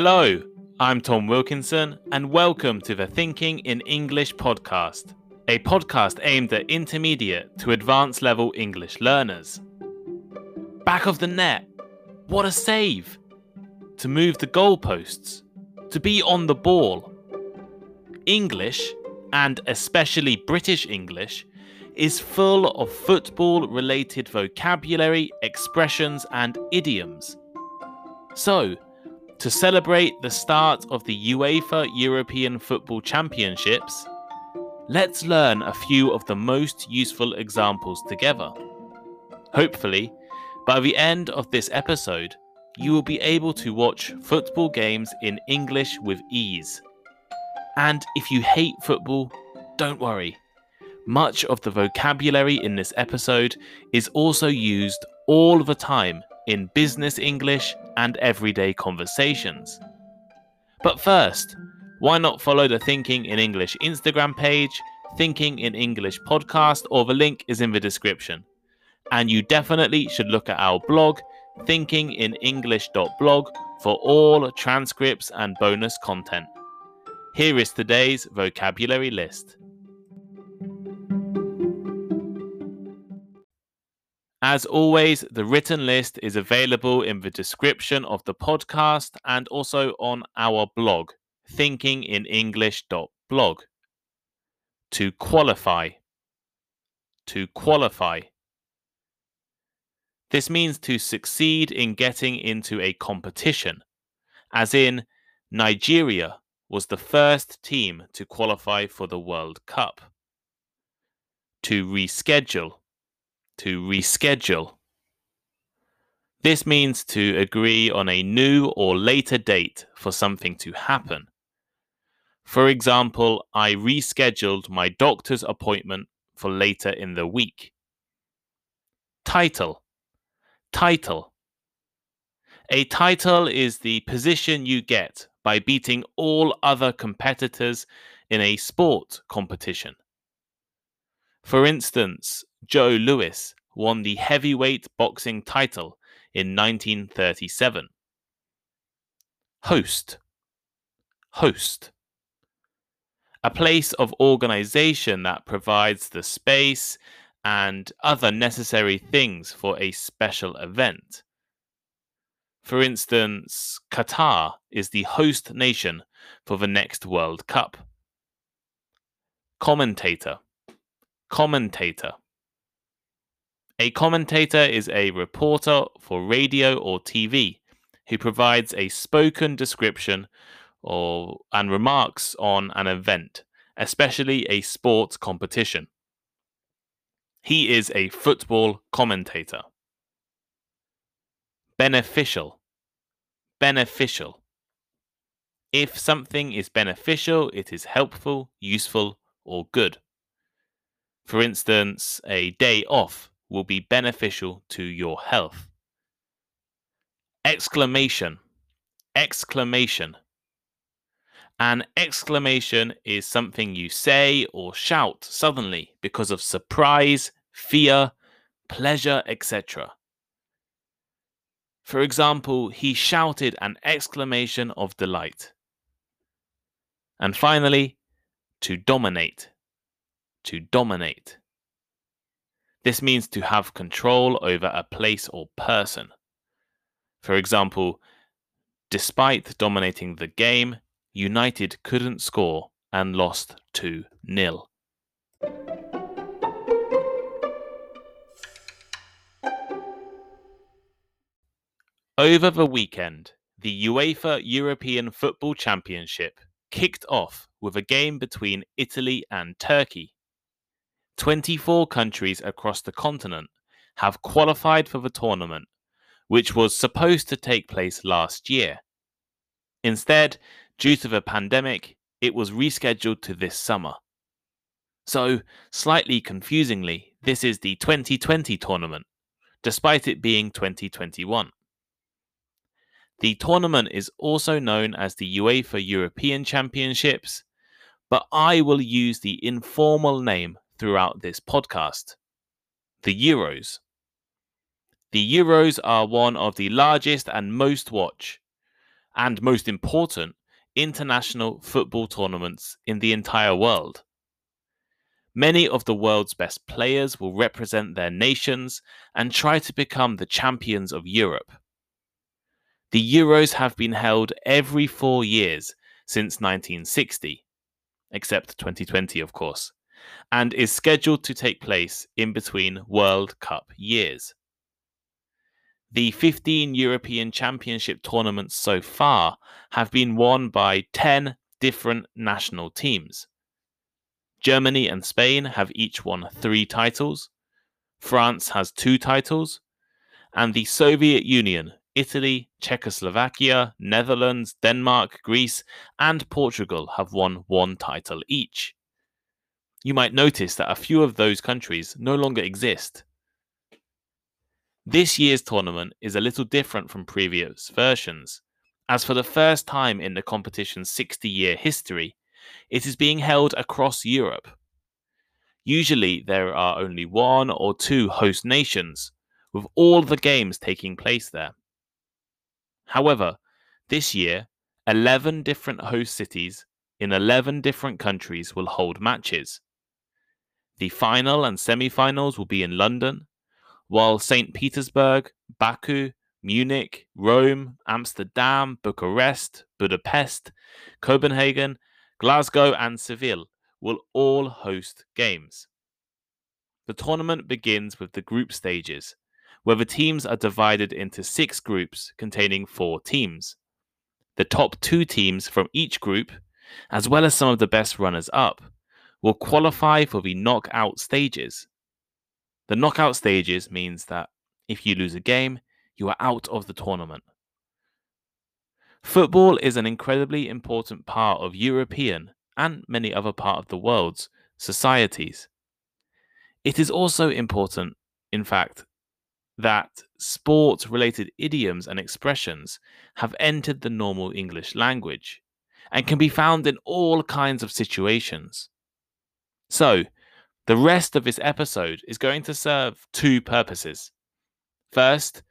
Hello, I'm Tom Wilkinson, and welcome to the Thinking in English podcast, a podcast aimed at intermediate to advanced level English learners. Back of the net, what a save! To move the goalposts, to be on the ball. English, and especially British English, is full of football related vocabulary, expressions, and idioms. So, to celebrate the start of the UEFA European Football Championships, let's learn a few of the most useful examples together. Hopefully, by the end of this episode, you will be able to watch football games in English with ease. And if you hate football, don't worry. Much of the vocabulary in this episode is also used all the time in business English and everyday conversations. But first, why not follow the Thinking in English Instagram page, Thinking in English podcast, or the link is in the description. And you definitely should look at our blog, thinkinginenglish.blog, for all transcripts and bonus content. Here is today's vocabulary list. As always, the written list is available in the description of the podcast and also on our blog, thinkinginenglish.blog. To qualify. To qualify. This means to succeed in getting into a competition, as in, Nigeria was the first team to qualify for the World Cup. To reschedule to reschedule. This means to agree on a new or later date for something to happen. For example, I rescheduled my doctor's appointment for later in the week. Title Title A title is the position you get by beating all other competitors in a sport competition. For instance, Joe Louis won the heavyweight boxing title in 1937. Host. Host. A place of organization that provides the space and other necessary things for a special event. For instance, Qatar is the host nation for the next World Cup. Commentator Commentator. A commentator is a reporter for radio or TV who provides a spoken description or and remarks on an event, especially a sports competition. He is a football commentator. Beneficial. Beneficial. If something is beneficial, it is helpful, useful, or good. For instance, a day off will be beneficial to your health. Exclamation. Exclamation. An exclamation is something you say or shout suddenly because of surprise, fear, pleasure, etc. For example, he shouted an exclamation of delight. And finally, to dominate to dominate. This means to have control over a place or person. For example, despite dominating the game, United couldn't score and lost 2 0. Over the weekend, the UEFA European Football Championship kicked off with a game between Italy and Turkey. 24 countries across the continent have qualified for the tournament, which was supposed to take place last year. Instead, due to the pandemic, it was rescheduled to this summer. So, slightly confusingly, this is the 2020 tournament, despite it being 2021. The tournament is also known as the UEFA European Championships, but I will use the informal name throughout this podcast the Euros. The Euros are one of the largest and most watched, and most important, international football tournaments in the entire world. Many of the world's best players will represent their nations and try to become the champions of Europe. The Euros have been held every four years since 1960, except 2020, of course, and is scheduled to take place in between World Cup years. The 15 European Championship tournaments so far have been won by 10 different national teams. Germany and Spain have each won three titles, France has two titles, and the Soviet Union Italy, Czechoslovakia, Netherlands, Denmark, Greece, and Portugal have won one title each. You might notice that a few of those countries no longer exist. This year's tournament is a little different from previous versions, as for the first time in the competition's 60 year history, it is being held across Europe. Usually, there are only one or two host nations, with all the games taking place there. However, this year, 11 different host cities in 11 different countries will hold matches. The final and semi finals will be in London, while St. Petersburg, Baku, Munich, Rome, Amsterdam, Bucharest, Budapest, Copenhagen, Glasgow, and Seville will all host games. The tournament begins with the group stages, where the teams are divided into six groups containing four teams. The top two teams from each group, as well as some of the best runners up, will qualify for the knockout stages. The knockout stages means that if you lose a game, you are out of the tournament. Football is an incredibly important part of European and many other parts of the world's societies. It is also important, in fact, that sport related idioms and expressions have entered the normal English language and can be found in all kinds of situations. So, the rest of this episode is going to serve two purposes. First,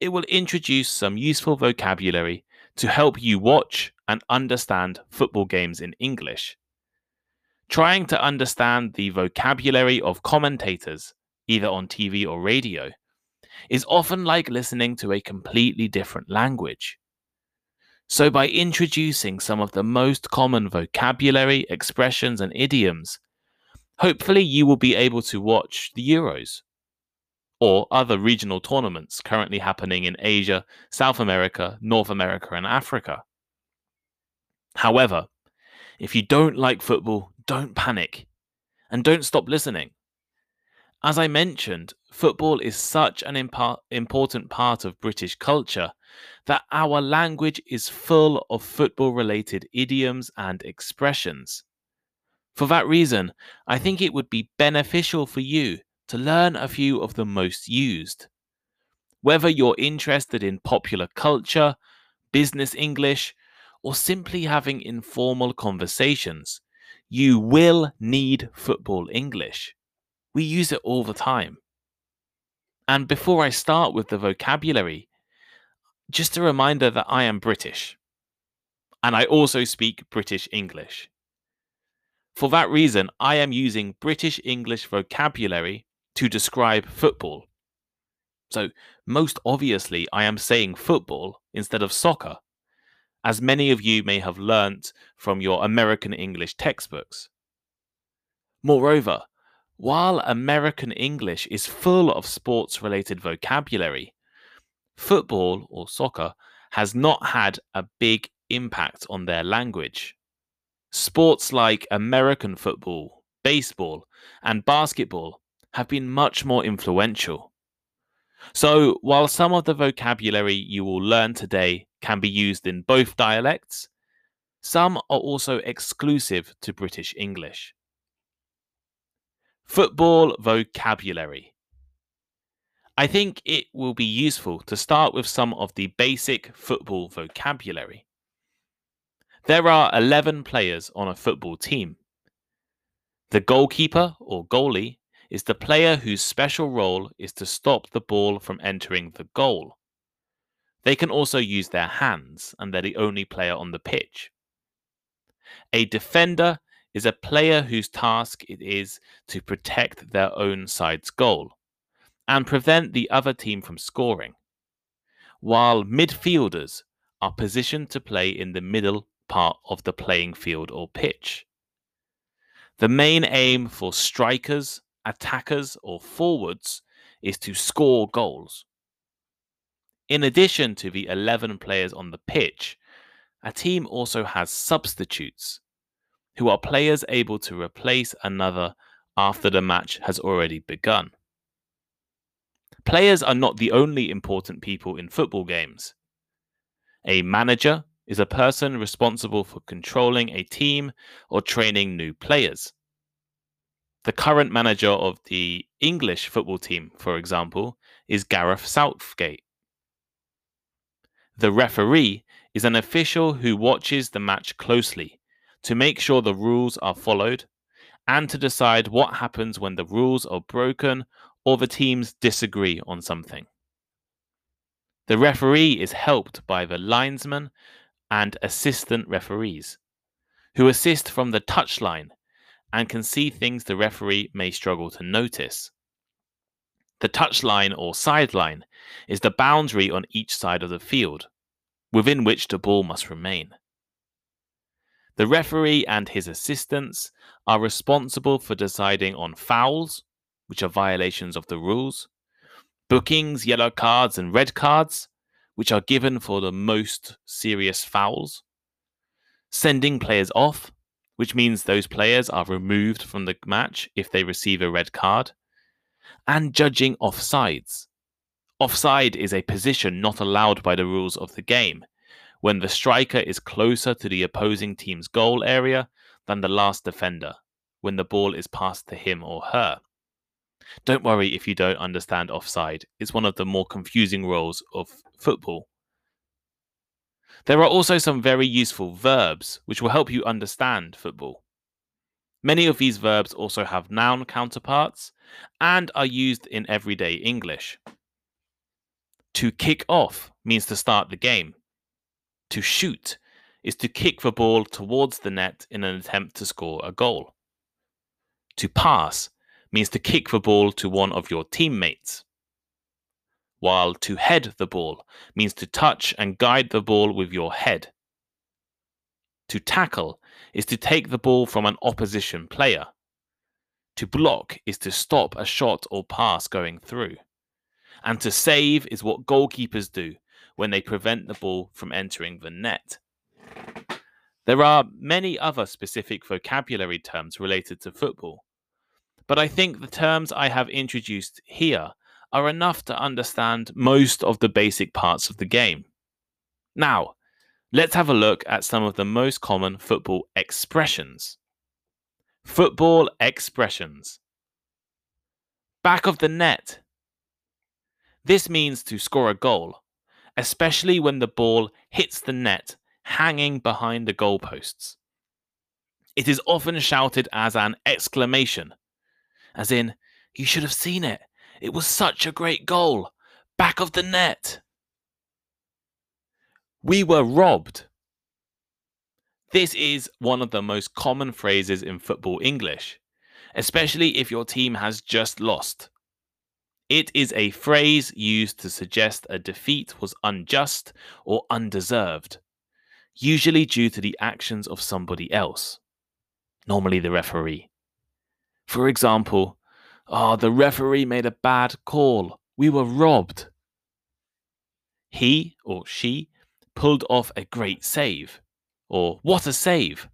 it will introduce some useful vocabulary to help you watch and understand football games in English. Trying to understand the vocabulary of commentators, either on TV or radio, is often like listening to a completely different language. So, by introducing some of the most common vocabulary, expressions, and idioms, hopefully you will be able to watch the Euros or other regional tournaments currently happening in Asia, South America, North America, and Africa. However, if you don't like football, don't panic and don't stop listening. As I mentioned, football is such an important part of British culture that our language is full of football related idioms and expressions. For that reason, I think it would be beneficial for you to learn a few of the most used. Whether you're interested in popular culture, business English, or simply having informal conversations, you will need football English. We use it all the time. And before I start with the vocabulary, just a reminder that I am British. And I also speak British English. For that reason, I am using British English vocabulary to describe football. So, most obviously, I am saying football instead of soccer, as many of you may have learnt from your American English textbooks. Moreover, while American English is full of sports related vocabulary, football or soccer has not had a big impact on their language. Sports like American football, baseball, and basketball have been much more influential. So, while some of the vocabulary you will learn today can be used in both dialects, some are also exclusive to British English. Football vocabulary. I think it will be useful to start with some of the basic football vocabulary. There are 11 players on a football team. The goalkeeper or goalie is the player whose special role is to stop the ball from entering the goal. They can also use their hands, and they're the only player on the pitch. A defender is a player whose task it is to protect their own side's goal and prevent the other team from scoring, while midfielders are positioned to play in the middle part of the playing field or pitch. The main aim for strikers, attackers, or forwards is to score goals. In addition to the 11 players on the pitch, a team also has substitutes, who are players able to replace another after the match has already begun. Players are not the only important people in football games. A manager is a person responsible for controlling a team or training new players. The current manager of the English football team, for example, is Gareth Southgate. The referee is an official who watches the match closely to make sure the rules are followed and to decide what happens when the rules are broken or the teams disagree on something. The referee is helped by the linesman and assistant referees, who assist from the touchline and can see things the referee may struggle to notice. The touchline or sideline is the boundary on each side of the field, within which the ball must remain. The referee and his assistants are responsible for deciding on fouls, which are violations of the rules, bookings, yellow cards, and red cards, which are given for the most serious fouls, sending players off, which means those players are removed from the match if they receive a red card, and judging offsides. Offside is a position not allowed by the rules of the game, when the striker is closer to the opposing team's goal area than the last defender, when the ball is passed to him or her. Don't worry if you don't understand offside, it's one of the more confusing rules of football. There are also some very useful verbs which will help you understand football. Many of these verbs also have noun counterparts and are used in everyday English. To kick off means to start the game. To shoot is to kick the ball towards the net in an attempt to score a goal. To pass means to kick the ball to one of your teammates while to head the ball means to touch and guide the ball with your head. To tackle is to take the ball from an opposition player. To block is to stop a shot or pass going through. And to save is what goalkeepers do when they prevent the ball from entering the net. There are many other specific vocabulary terms related to football, but I think the terms I have introduced here are enough to understand most of the basic parts of the game. Now, let's have a look at some of the most common football expressions. Football expressions. Back of the net. This means to score a goal, especially when the ball hits the net hanging behind the goalposts. It is often shouted as an exclamation, as in, you should have seen it. It was such a great goal. Back of the net. We were robbed. This is one of the most common phrases in football English, especially if your team has just lost. It is a phrase used to suggest a defeat was unjust or undeserved, usually due to the actions of somebody else, normally the referee. For example, Oh, the referee made a bad call. We were robbed. He or she pulled off a great save. Or what a save.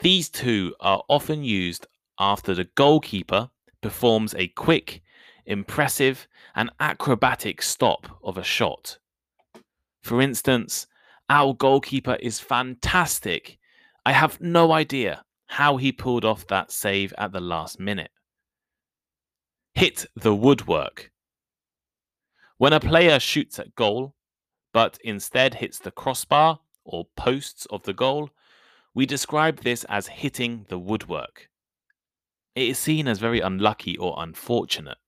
These two are often used after the goalkeeper performs a quick, impressive, and acrobatic stop of a shot. For instance, our goalkeeper is fantastic. I have no idea how he pulled off that save at the last minute. Hit the woodwork. When a player shoots at goal, but instead hits the crossbar or posts of the goal, we describe this as hitting the woodwork. It is seen as very unlucky or unfortunate.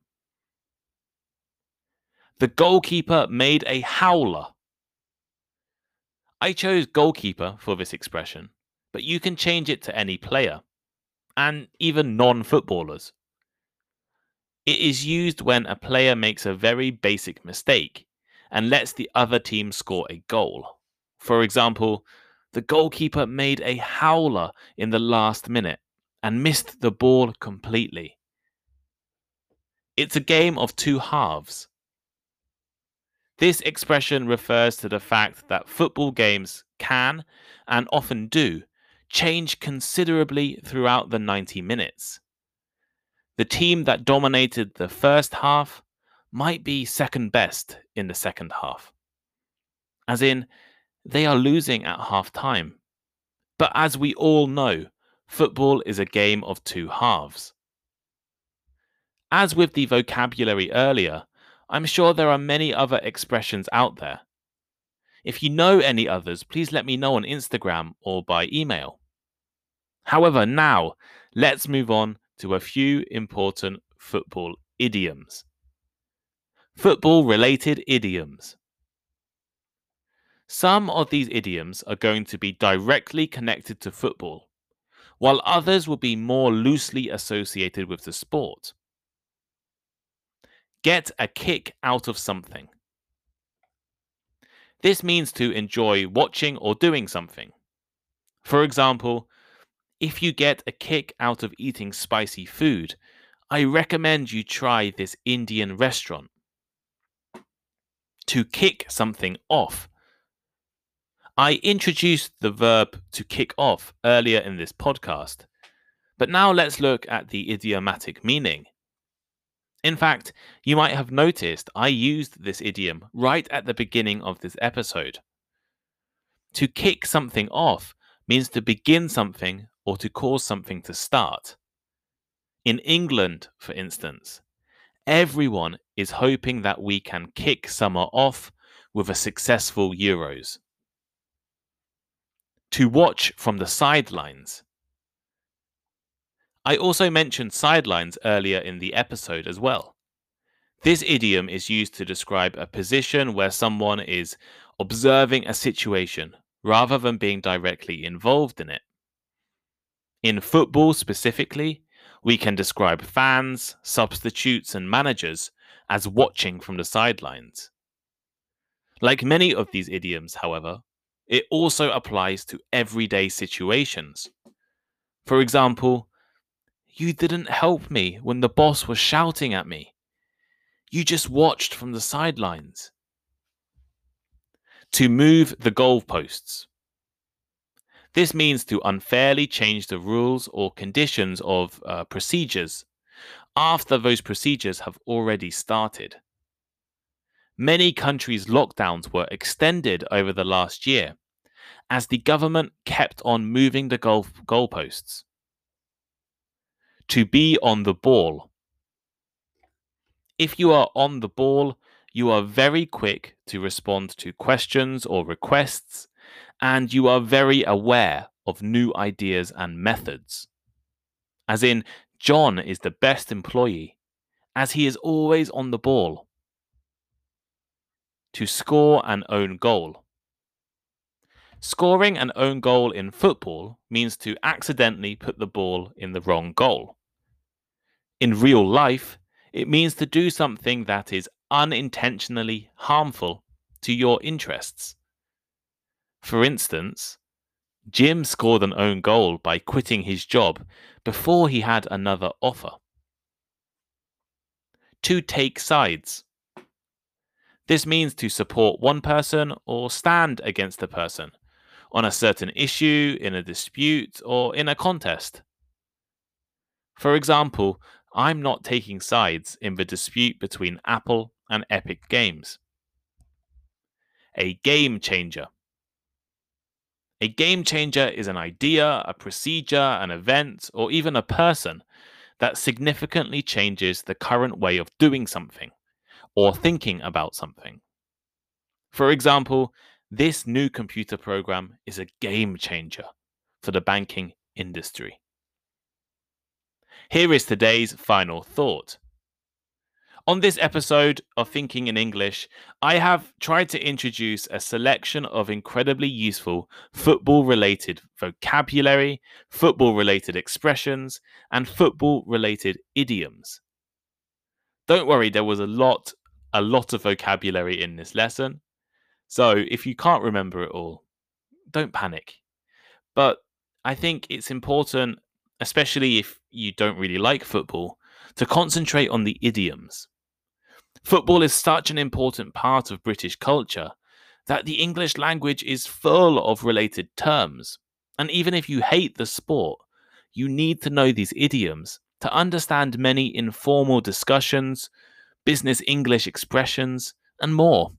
The goalkeeper made a howler. I chose goalkeeper for this expression, but you can change it to any player, and even non footballers. It is used when a player makes a very basic mistake and lets the other team score a goal. For example, the goalkeeper made a howler in the last minute and missed the ball completely. It's a game of two halves. This expression refers to the fact that football games can, and often do, change considerably throughout the 90 minutes. The team that dominated the first half might be second best in the second half. As in, they are losing at half time. But as we all know, football is a game of two halves. As with the vocabulary earlier, I'm sure there are many other expressions out there. If you know any others, please let me know on Instagram or by email. However, now let's move on to a few important football idioms. Football related idioms. Some of these idioms are going to be directly connected to football, while others will be more loosely associated with the sport. Get a kick out of something. This means to enjoy watching or doing something. For example, if you get a kick out of eating spicy food, I recommend you try this Indian restaurant. To kick something off. I introduced the verb to kick off earlier in this podcast, but now let's look at the idiomatic meaning. In fact, you might have noticed I used this idiom right at the beginning of this episode. To kick something off means to begin something or to cause something to start. In England, for instance, everyone is hoping that we can kick summer off with a successful Euros. To watch from the sidelines I also mentioned sidelines earlier in the episode as well. This idiom is used to describe a position where someone is observing a situation rather than being directly involved in it. In football specifically, we can describe fans, substitutes, and managers as watching from the sidelines. Like many of these idioms, however, it also applies to everyday situations. For example, you didn't help me when the boss was shouting at me. You just watched from the sidelines. To move the goalposts. This means to unfairly change the rules or conditions of uh, procedures after those procedures have already started. Many countries' lockdowns were extended over the last year as the government kept on moving the goal goalposts to be on the ball. If you are on the ball, you are very quick to respond to questions or requests, and you are very aware of new ideas and methods. As in, John is the best employee, as he is always on the ball. To score an own goal. Scoring an own goal in football means to accidentally put the ball in the wrong goal. In real life, it means to do something that is unintentionally harmful to your interests. For instance, Jim scored an own goal by quitting his job before he had another offer. To take sides. This means to support one person or stand against the person on a certain issue, in a dispute, or in a contest. For example, I'm not taking sides in the dispute between Apple and Epic Games. A game changer. A game changer is an idea, a procedure, an event, or even a person that significantly changes the current way of doing something or thinking about something. For example, this new computer program is a game changer for the banking industry. Here is today's final thought. On this episode of Thinking in English, I have tried to introduce a selection of incredibly useful football related vocabulary, football related expressions, and football related idioms. Don't worry, there was a lot, a lot of vocabulary in this lesson. So if you can't remember it all, don't panic. But I think it's important, especially if you don't really like football, to concentrate on the idioms Football is such an important part of British culture that the English language is full of related terms. And even if you hate the sport, you need to know these idioms to understand many informal discussions, business English expressions, and more.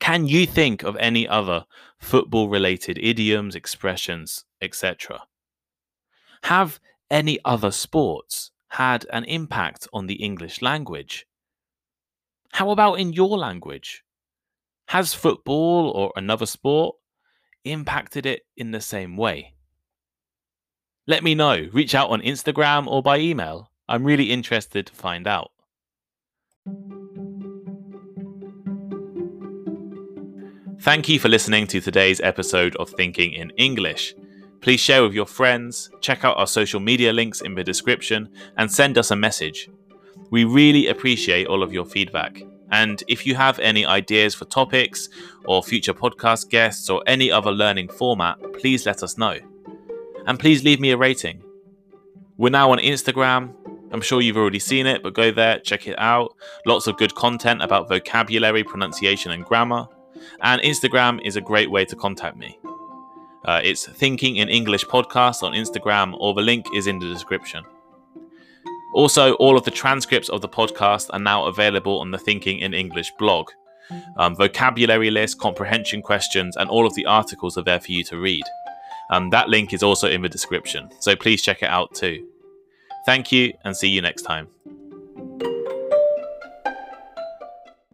Can you think of any other football related idioms, expressions, etc.? Have any other sports had an impact on the English language? How about in your language? Has football or another sport impacted it in the same way? Let me know. Reach out on Instagram or by email. I'm really interested to find out. Thank you for listening to today's episode of Thinking in English. Please share with your friends, check out our social media links in the description, and send us a message. We really appreciate all of your feedback. And if you have any ideas for topics or future podcast guests or any other learning format, please let us know. And please leave me a rating. We're now on Instagram. I'm sure you've already seen it, but go there, check it out. Lots of good content about vocabulary, pronunciation, and grammar. And Instagram is a great way to contact me. Uh, it's Thinking in English Podcast on Instagram, or the link is in the description. Also, all of the transcripts of the podcast are now available on the Thinking in English blog. Um, vocabulary list, comprehension questions, and all of the articles are there for you to read. Um, that link is also in the description, so please check it out too. Thank you and see you next time.